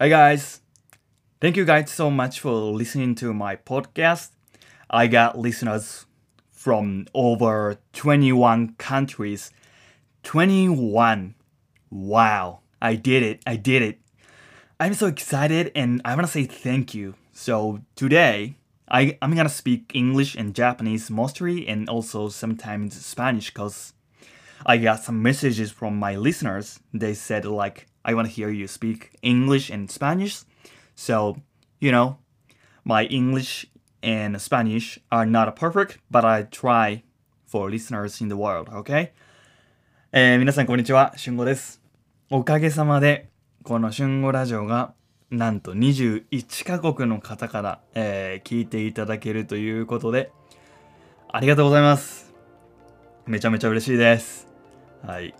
Hi guys. Thank you guys so much for listening to my podcast. I got listeners from over 21 countries. 21. Wow. I did it. I did it. I'm so excited and I want to say thank you. So today, I, I'm gonna speak English and Japanese mostly and also sometimes Spanish because I got some messages from my listeners. They said like, I want to hear you speak English and Spanish. So, you know, my English and Spanish are not perfect, but I try for listeners in the world, okay? えー皆さんこんにちは、しゅんごです。おかげさまで、このしゅんごラジオが、なんと21カ国の方から、えー聞いていただけるということで、ありがとうございます。めちゃめちゃ嬉しいです。はい。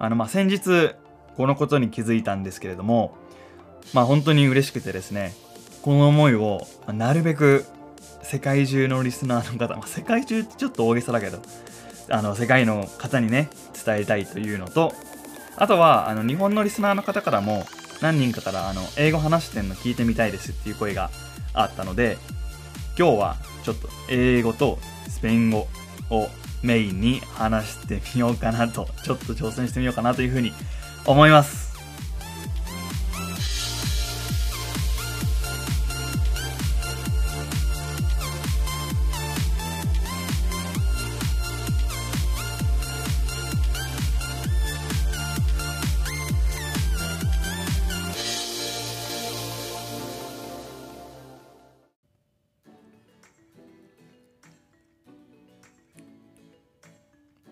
あの、まあ、先日、このことに気づいたんですけれども、まあ、本当に嬉しくてですね、この思いを、なるべく世界中のリスナーの方、まあ、世界中ってちょっと大げさだけど、あの、世界の方にね、伝えたいというのと、あとは、あの、日本のリスナーの方からも、何人かから、あの、英語話してんの聞いてみたいですっていう声があったので、今日は、ちょっと、英語とスペイン語をメインに話してみようかなと、ちょっと挑戦してみようかなというふうに思います。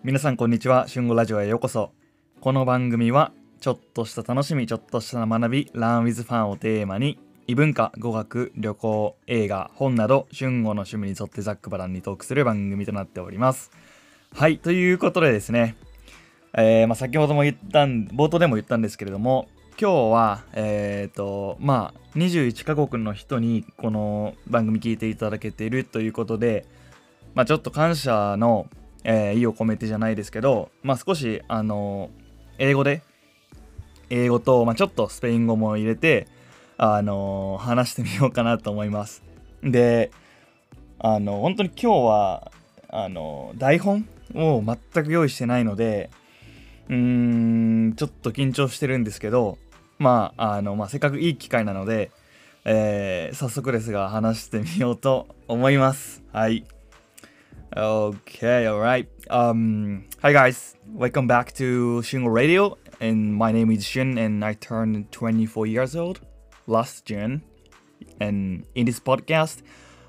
皆さんこんにちは、春語ラジオへようこそ。この番組は、ちょっとした楽しみ、ちょっとした学び、Learn with Fun をテーマに、異文化、語学、旅行、映画、本など、春語の趣味に沿ってざっくばらんにトークする番組となっております。はい、ということでですね、えーまあ、先ほども言ったん、冒頭でも言ったんですけれども、今日は、えっ、と、まあ、21カ国の人にこの番組聞いていただけているということで、まあ、ちょっと感謝の、えー意を込めてじゃないですけど、まあ、少し、あの英語で、英語と、まあ、ちょっとスペイン語も入れて、あの話してみようかなと思います。で、あの、本当に今日は、あの台本を全く用意してないので、うーん、ちょっと緊張してるんですけど、まあ、あの、まあ、せっかくいい機会なので、えー早速ですが話してみようと思います。はい。Okay, alright. Um, hi guys, welcome back to Shingo Radio. And my name is Shin, and I turned 24 years old last June. And in this podcast,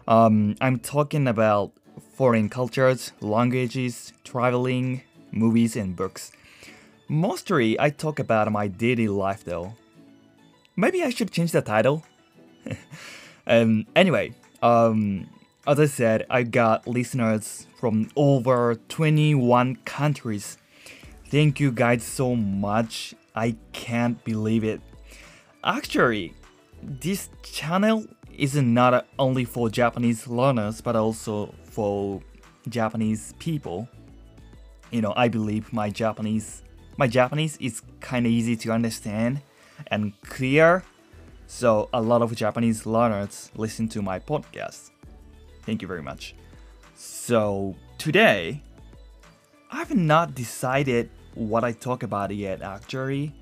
um, I'm talking about foreign cultures, languages, traveling, movies, and books. Mostly, I talk about my daily life though. Maybe I should change the title. um, anyway, um, as I said, I got listeners from over 21 countries. Thank you guys so much. I can't believe it. Actually, this channel is not only for Japanese learners but also for Japanese people. You know, I believe my Japanese my Japanese is kind of easy to understand and clear. So a lot of Japanese learners listen to my podcast. Thank you very much. So today, I've not decided what I talk about yet. Actually,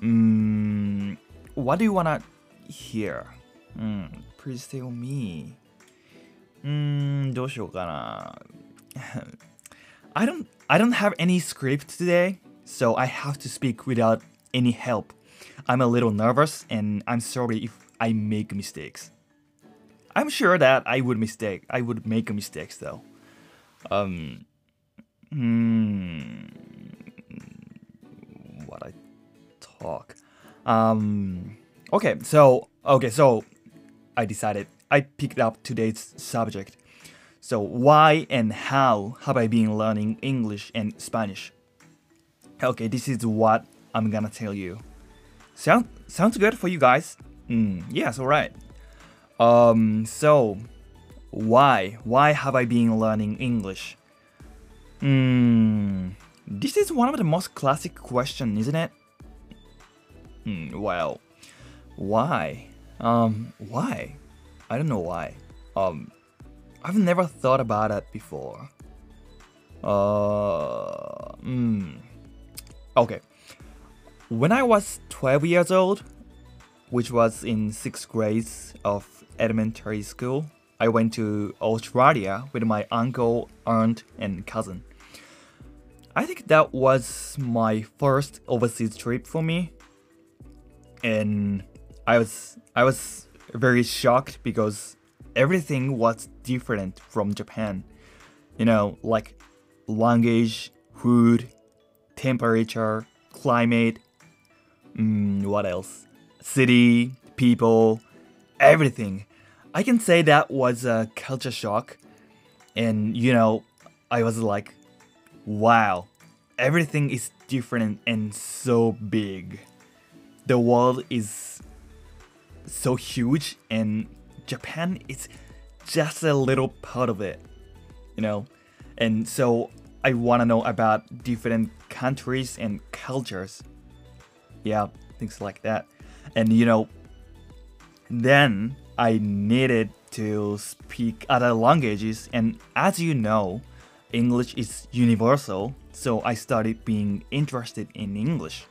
mm, what do you wanna hear? Mm, please tell me. うーん、どうしようかな。I don't I don't have any script today, so I have to speak without any help. I'm a little nervous and I'm sorry if I make mistakes. I'm sure that I would mistake. I would make mistakes though. Um, hmm, talk. Um, okay, so okay, so I decided. I picked up today's subject. So why and how have I been learning English and Spanish? Okay, this is what I'm gonna tell you. Sound sounds good for you guys? Mm, yes, alright. Um, so why? Why have I been learning English? Hmm, this is one of the most classic questions, isn't it? Hmm, well, Why? Um, why? I don't know why. Um, I've never thought about it before. Uh, hmm. Okay. When I was 12 years old, which was in sixth grade of elementary school, I went to Australia with my uncle, aunt, and cousin. I think that was my first overseas trip for me, and I was I was very shocked because everything was different from Japan. You know, like language, food, temperature, climate, mm, what else? City, people, everything. I can say that was a culture shock. And, you know, I was like, wow, everything is different and so big. The world is so huge, and Japan is just a little part of it, you know? And so I want to know about different countries and cultures. Yeah, things like that. And you know, then I needed to speak other languages, and as you know, English is universal, so I started being interested in English.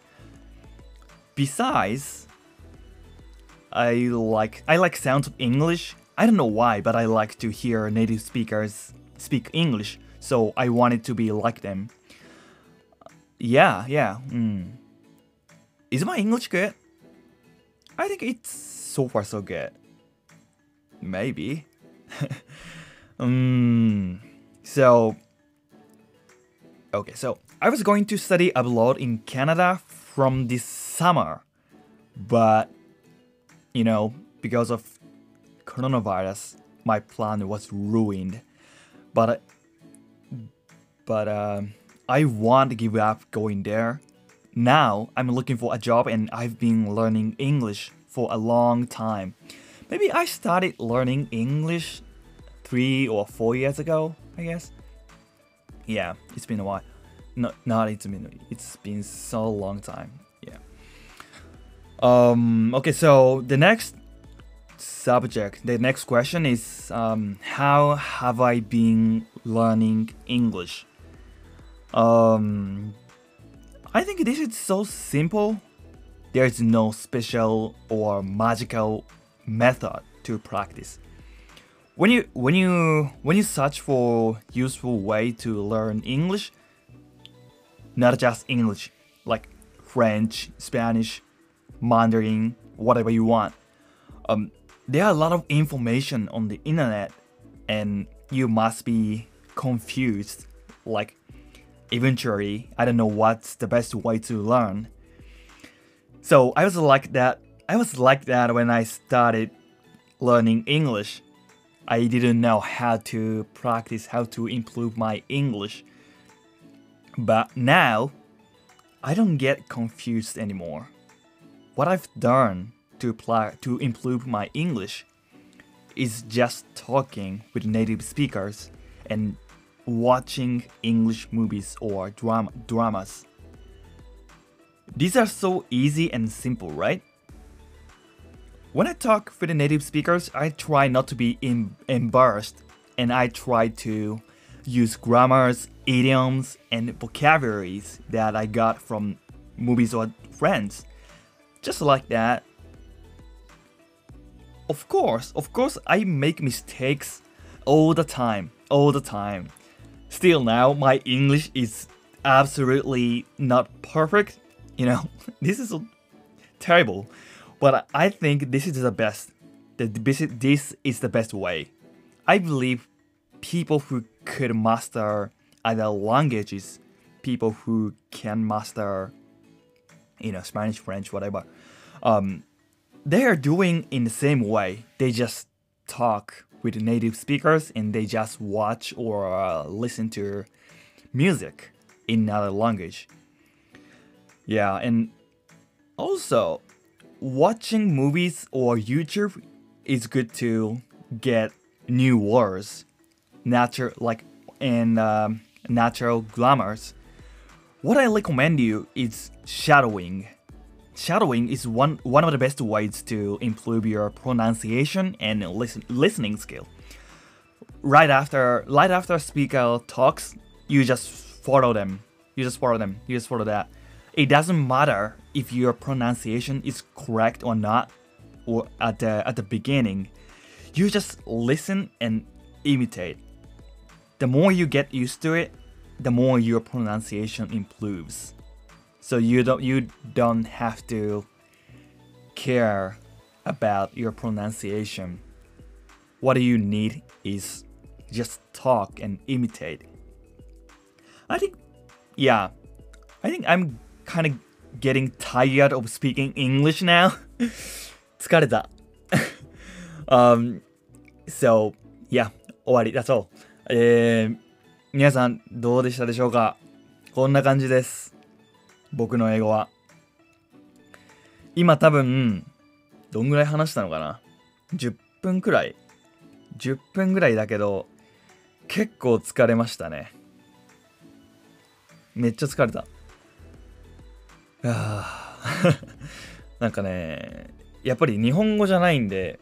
Besides, I like I like sounds of English. I don't know why, but I like to hear native speakers speak English, so I wanted to be like them. Yeah, yeah. Mm. Is my English good? I think it's so far so good. Maybe. um, so, okay, so I was going to study abroad in Canada from this summer, but you know, because of coronavirus, my plan was ruined. But but um, I want to give up going there. Now I'm looking for a job and I've been learning English for a long time. Maybe I started learning English three or four years ago, I guess. Yeah, it's been a while. No, not it's been it's been so long time. Um. Okay. So the next subject, the next question is, um, how have I been learning English? Um, I think this is so simple. There is no special or magical method to practice. When you when you when you search for useful way to learn English, not just English, like French, Spanish, Mandarin, whatever you want. Um, there are a lot of information on the internet, and you must be confused. Like, eventually, I don't know what's the best way to learn. So I was like that. I was like that when I started learning English. I didn't know how to practice, how to improve my English. But now, I don't get confused anymore. What I've done to apply to improve my English is just talking with native speakers and watching English movies or drama, dramas. These are so easy and simple, right? When I talk with the native speakers, I try not to be em- embarrassed and I try to use grammars, idioms, and vocabularies that I got from movies or friends. Just like that. Of course, of course, I make mistakes all the time, all the time. Still now, my English is absolutely not perfect. You know, this is terrible. But I think this is the best. This is the best way. I believe people who could master other languages, people who can master, you know, Spanish, French, whatever, um, they are doing in the same way. They just talk with native speakers and they just watch or uh, listen to music in another language. Yeah, and also watching movies or YouTube is good to get new words, natural like and um, natural grammars. What I recommend you is shadowing. shadowing is one one of the best ways to improve your pronunciation and listen, listening skill. Right after right after a speaker talks, you just follow them. You just follow them. You just follow that. It doesn't matter if your pronunciation is correct or not, or at the at the beginning. You just listen and imitate. The more you get used to it, the more your pronunciation improves. So you don't you don't have to care about your pronunciation. What you need is just talk and imitate. I think yeah, I think I'm kind of getting tired of speaking English now. 疲れた。um, so, yeah, 終わり。That's all. えー、 皆さんどうでしたでしょうか？こんな感じです。僕の英語は。今多分、どんぐらい話したのかな ?10 分くらい ?10 分ぐらいだけど、結構疲れましたね。めっちゃ疲れたあ。なんかね、やっぱり日本語じゃないんで、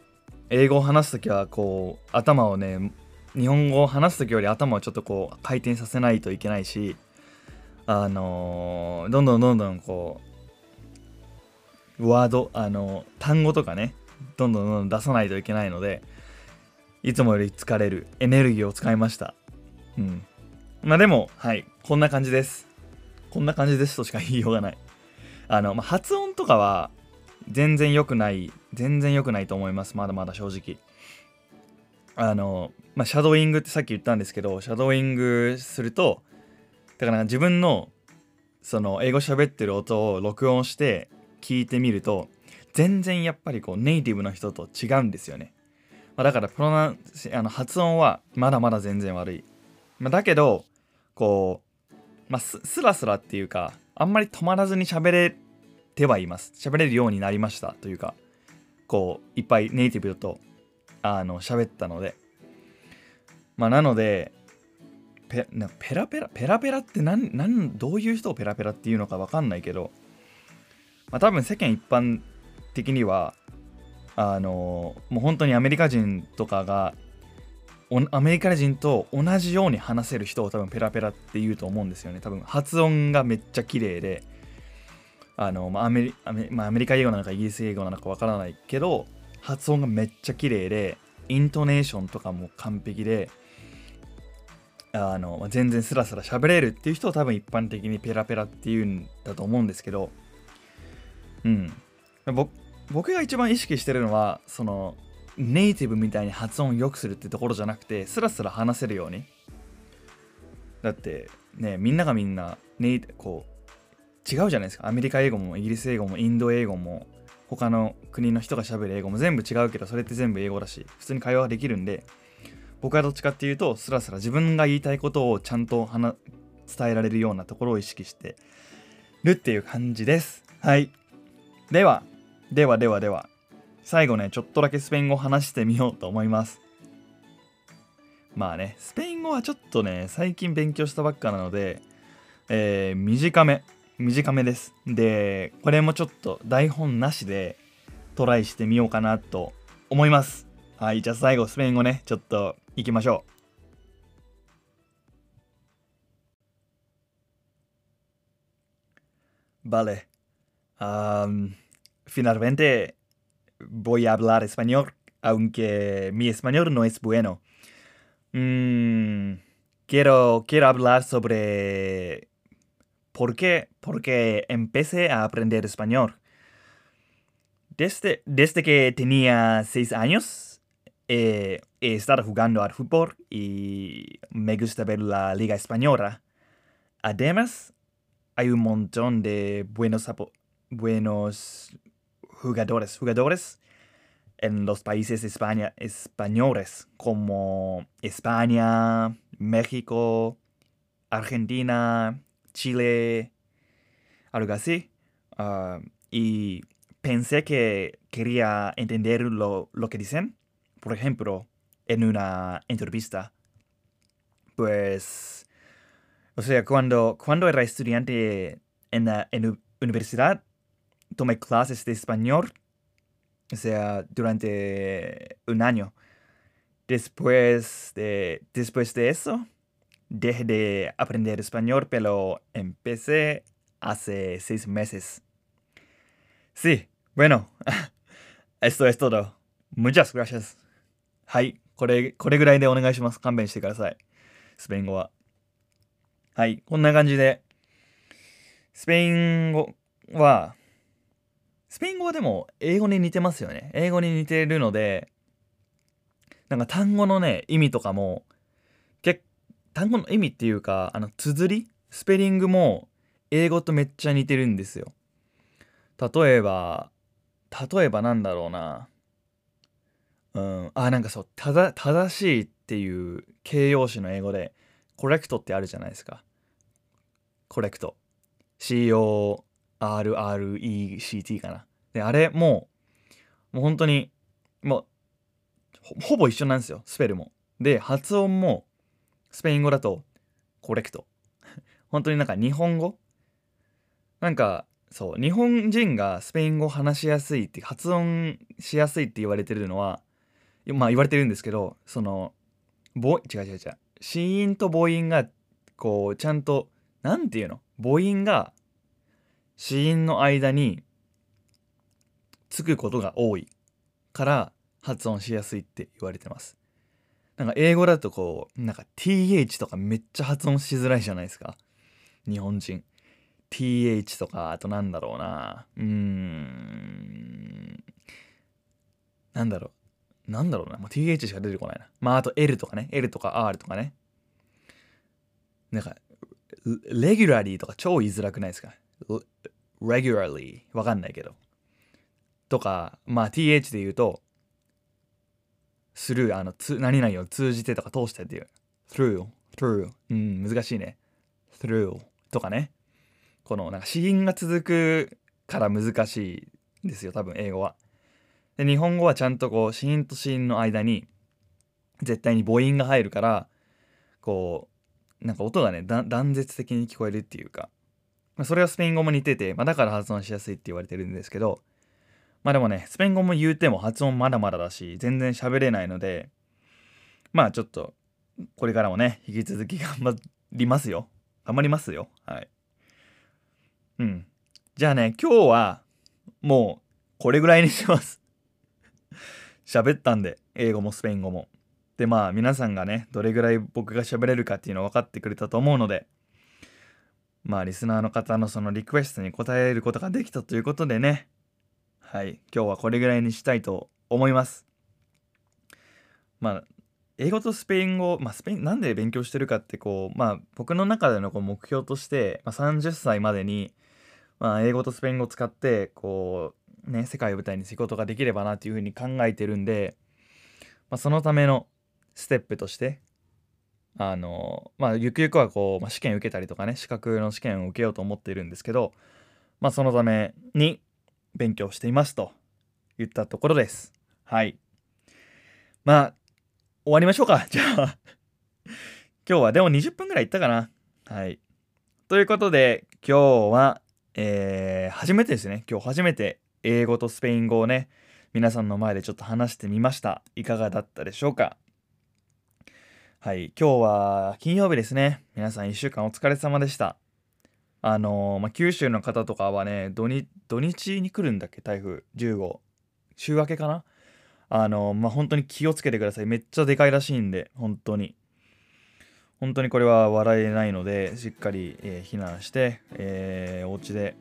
英語を話すときはこう、頭をね、日本語を話す時より頭をちょっとこう回転させないといけないしあのー、どんどんどんどんこうワードあの単語とかねどんどんどんどん出さないといけないのでいつもより疲れるエネルギーを使いました。うん。まあでもはいこんな感じです。こんな感じですとしか言いようがない。あの、まあ、発音とかは全然良くない全然良くないと思います。まだまだ正直。あのまあ、シャドーイングってさっき言ったんですけど、シャドーイングすると、だから自分のその英語喋ってる音を録音して聞いてみると、全然やっぱりこうネイティブの人と違うんですよね。まあ、だからプロナあの発音はまだまだ全然悪い。まあ、だけど、こう、まあ、スラスラっていうか、あんまり止まらずに喋れてはいます。喋れるようになりましたというか、こう、いっぱいネイティブとあの喋ったので。まあ、なのでペラペラペラペラって何何どういう人をペラペラっていうのか分かんないけど、まあ、多分世間一般的にはあのもう本当にアメリカ人とかがアメリカ人と同じように話せる人を多分ペラペラって言うと思うんですよね。多分発音がめっちゃ綺麗であの、まあ、アメリアメ,、まあ、アメリカ英語なのかイギリス英語なのかわからないけど発音がめっちゃ綺麗でイントネーションとかも完璧であの全然スラスラ喋れるっていう人を多分一般的にペラペラっていうんだと思うんですけど、うん。僕が一番意識してるのは、その、ネイティブみたいに発音を良くするってところじゃなくて、スラスラ話せるように。だって、ね、みんながみんな、ネイこう、違うじゃないですか。アメリカ英語もイギリス英語もインド英語も、他の国の人が喋る英語も全部違うけど、それって全部英語だし、普通に会話できるんで、僕はどっちかっていうとスラスラ自分が言いたいことをちゃんと伝えられるようなところを意識してるっていう感じです。はい。ではではではでは。最後ねちょっとだけスペイン語を話してみようと思います。まあねスペイン語はちょっとね最近勉強したばっかなので、えー、短め短めです。でこれもちょっと台本なしでトライしてみようかなと思います。はいじゃあ最後スペイン語ねちょっと行きましょう。Vale. Um, finalmente voy a hablar español, aunque mi español no es bueno. Mm, quiero, quiero hablar sobre por qué, porque empecé a aprender español. Desde, desde que tenía seis años, he jugando al fútbol y me gusta ver la liga española. Además, hay un montón de buenos, buenos jugadores, jugadores en los países españoles como España, México, Argentina, Chile, algo así. Ah, y pensé que quería entender lo, lo que dicen por ejemplo, en una entrevista, pues, o sea, cuando, cuando era estudiante en la universidad, tomé clases de español, o sea, durante un año. Después de, después de eso, dejé de aprender español, pero empecé hace seis meses. Sí, bueno, esto es todo. Muchas gracias. はい、これ、これぐらいでお願いします。勘弁してください。スペイン語は。はい、こんな感じで、スペイン語は、スペイン語はでも英語に似てますよね。英語に似てるので、なんか単語のね、意味とかも、結単語の意味っていうか、あの、綴りスペリングも英語とめっちゃ似てるんですよ。例えば、例えばなんだろうな。うん、あ、なんかそう、ただ、正しいっていう形容詞の英語で、コレクトってあるじゃないですか。コレクト。C-O-R-R-E-C-T かな。で、あれもう、もう本当に、もうほ、ほぼ一緒なんですよ、スペルも。で、発音も、スペイン語だと、コレクト。本当になんか日本語？なんか、そう、日本人がスペイン語話しやすいって、発音しやすいって言われてるのは、まあ言われてるんですけど、その、ぼ違う違う違う。子音と母音が、こう、ちゃんと、なんていうの？母音が、子音の間に、つくことが多いから発音しやすいって言われてます。なんか英語だとこう、なんか th とかめっちゃ発音しづらいじゃないですか。日本人。th とか、あとなんだろうな。うーん。なんだろう。なんだろうな。もう th しか出てこないな。まああと l とかね。l とか r とかね。なんか、レギュラリーとか超言いづらくないですか ?regularly。わかんないけど。とか、まあ th で言うと、する、あの、つ、何々を通じてとか通してっていう。through, through. うん、難しいね。through とかね。この、なんか、子音が続くから難しいですよ、多分、英語は。で、日本語はちゃんとこう、子音と子音の間に、絶対に母音が入るから、こう、なんか音がね、断絶的に聞こえるっていうか、まあ、それはスペイン語も似てて、まあ、だから発音しやすいって言われてるんですけど、まあでもね、スペイン語も言うても発音まだまだだし、全然喋れないので、まあちょっと、これからもね、引き続き頑張りますよ。頑張りますよ。はい。うん。じゃあね、今日は、もう、これぐらいにします。喋ったんで、英語もスペイン語も。で、まあ皆さんがね、どれぐらい僕が喋れるかっていうの分かってくれたと思うので、まあリスナーの方のそのリクエストに答えることができたということでね、はい、今日はこれぐらいにしたいと思います。まあ、英語とスペイン語、まあ、スペイン、なんで勉強してるかって、こう、まあ、僕の中でのこう目標として、まあ、30歳までに、まあ、英語とスペイン語を使って、こう、ね、世界を舞台に仕事ができればなっていうふうに考えてるんで、まあ、そのためのステップとして、あの、まあ、ゆくゆくはこう、まあ、試験受けたりとかね、資格の試験を受けようと思ってるんですけど、まあ、そのために勉強していますと言ったところです。はい。まあ、終わりましょうか。じゃあ、今日はでも20分ぐらいいったかな。はい。ということで、今日は、えー、初めてですね。今日初めて英語とスペイン語をね、皆さんの前でちょっと話してみました。いかがだったでしょうか？はい。今日は金曜日ですね。皆さん1週間お疲れ様でした。あのーまあ、九州の方とかはね、土日に来るんだっけ、台風10号。週明けかな？あのーまあ、本当に気をつけてください。めっちゃでかいらしいんで、本当に。本当にこれは笑えないので、しっかり、えー避難して、えーお家で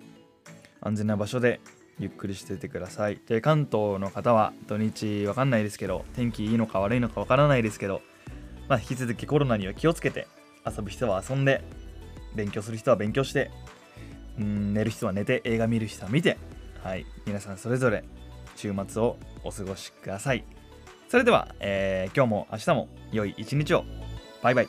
安全な場所でゆっくりしててください。で、関東の方は土日わかんないですけど、天気いいのか悪いのかわからないですけど、まあ、引き続きコロナには気をつけて、遊ぶ人は遊んで、勉強する人は勉強して、うん寝る人は寝て、映画見る人は見て、はい、皆さんそれぞれ週末をお過ごしください。それでは、えー今日も明日も良い一日を。バイバイ。